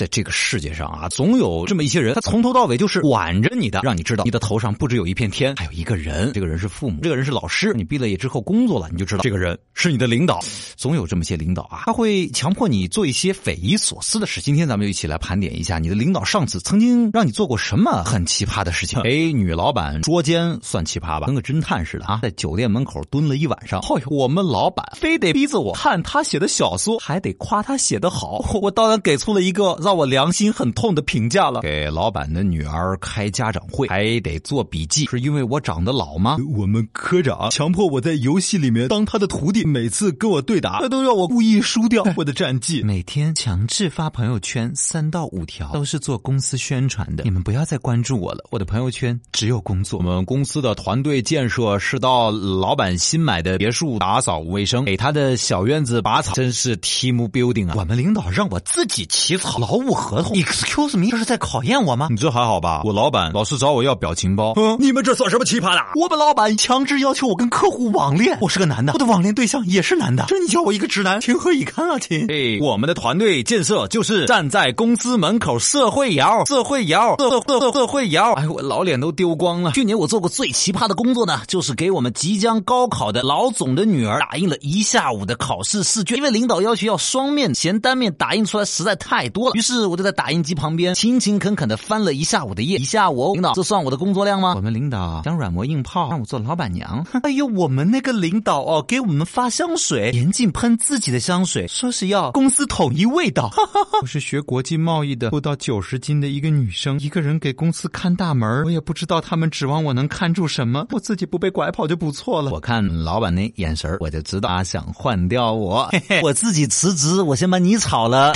在这个世界上啊，总有这么一些人，他从头到尾就是管着你的，让你知道你的头上不只有一片天，还有一个人。这个人是父母，这个人是老师。你毕了业之后工作了，你就知道这个人是你的领导。总有这么些领导啊，他会强迫你做一些匪夷所思的事。今天咱们就一起来盘点一下，你的领导上司曾经让你做过什么很奇葩的事情？哎，女老板捉奸算奇葩吧？跟个侦探似的啊，在酒店门口蹲了一晚上。哎呦，我们老板非得逼着我看他写的小说，还得夸他写的好。我当然给出了一个让我良心很痛的评价了。给老板的女儿开家长会，还得做笔记，是因为我长得老吗？我们科长强迫我在游戏里面当他的徒弟，每次跟我对打，他都要我故意输掉我的战绩。每天强制发朋友圈三到五条，都是做公司宣传的。你们不要再关注我了，我的朋友圈只有工作。我们公司的团队建设是到老板新买的别墅打扫卫生，给他的小院子拔草，真是 team building 啊！我们领导让我自己起草劳务合同，excuse me，这是在考验我吗？你这还好吧？我老板老是找我要表情包，嗯，你们这算什么奇葩的？我们老板强制要求我跟客户网恋，我是个男的，我的网恋对象也是男的，这你叫我一个直男，情何以堪啊，亲？哎，我们的团队建设就是站在公司门口社会摇，社会摇，社社社社会摇。哎，我老脸都丢光了。去年我做过最奇葩的工作呢，就是给我们即将高考的老总的女儿打印了一下午的考试试卷，因为领导要求要双面，嫌单面打印出来实在太多了，于是我就在打印机旁边勤勤恳恳的翻了一下午的页，一下午。领导，这算我的工作量吗？我们领导想软磨硬泡，让我做老板娘。哎呦，我们那个领导哦，给我们发香水，严禁喷自己的香水，说是要公司统一味道。我是学国际贸易的，不到九十斤的一个女生，一个人给公司看大门，我也不知道他们指望我能看住什么，我自己不被拐跑就不错了。我看老板那眼神我就知道他想换掉我。我自己辞职，我先把你炒了。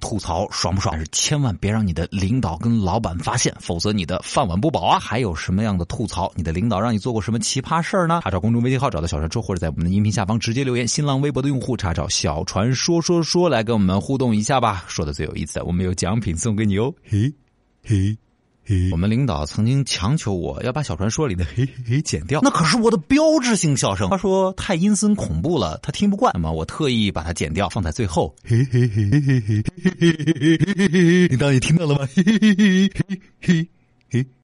吐槽爽爽不爽？但是千万别让你的领导跟老板发现，否则你的饭碗不保啊！还有什么样的吐槽？你的领导让你做过什么奇葩事儿呢？查找公众微信号，找到小传说，或者在我们的音频下方直接留言。新浪微博的用户查找小传说说说来跟我们互动一下吧。说的最有意思，我们有奖品送给你哦。嘿，嘿。我们领导曾经强求我要把小传说里的“嘿嘿嘿”剪掉，那可是我的标志性笑声。他说太阴森恐怖了，他听不惯。那么我特意把它剪掉，放在最后。嘿嘿嘿嘿嘿嘿嘿嘿嘿嘿嘿，你当你听到了吗？嘿嘿嘿嘿嘿嘿嘿。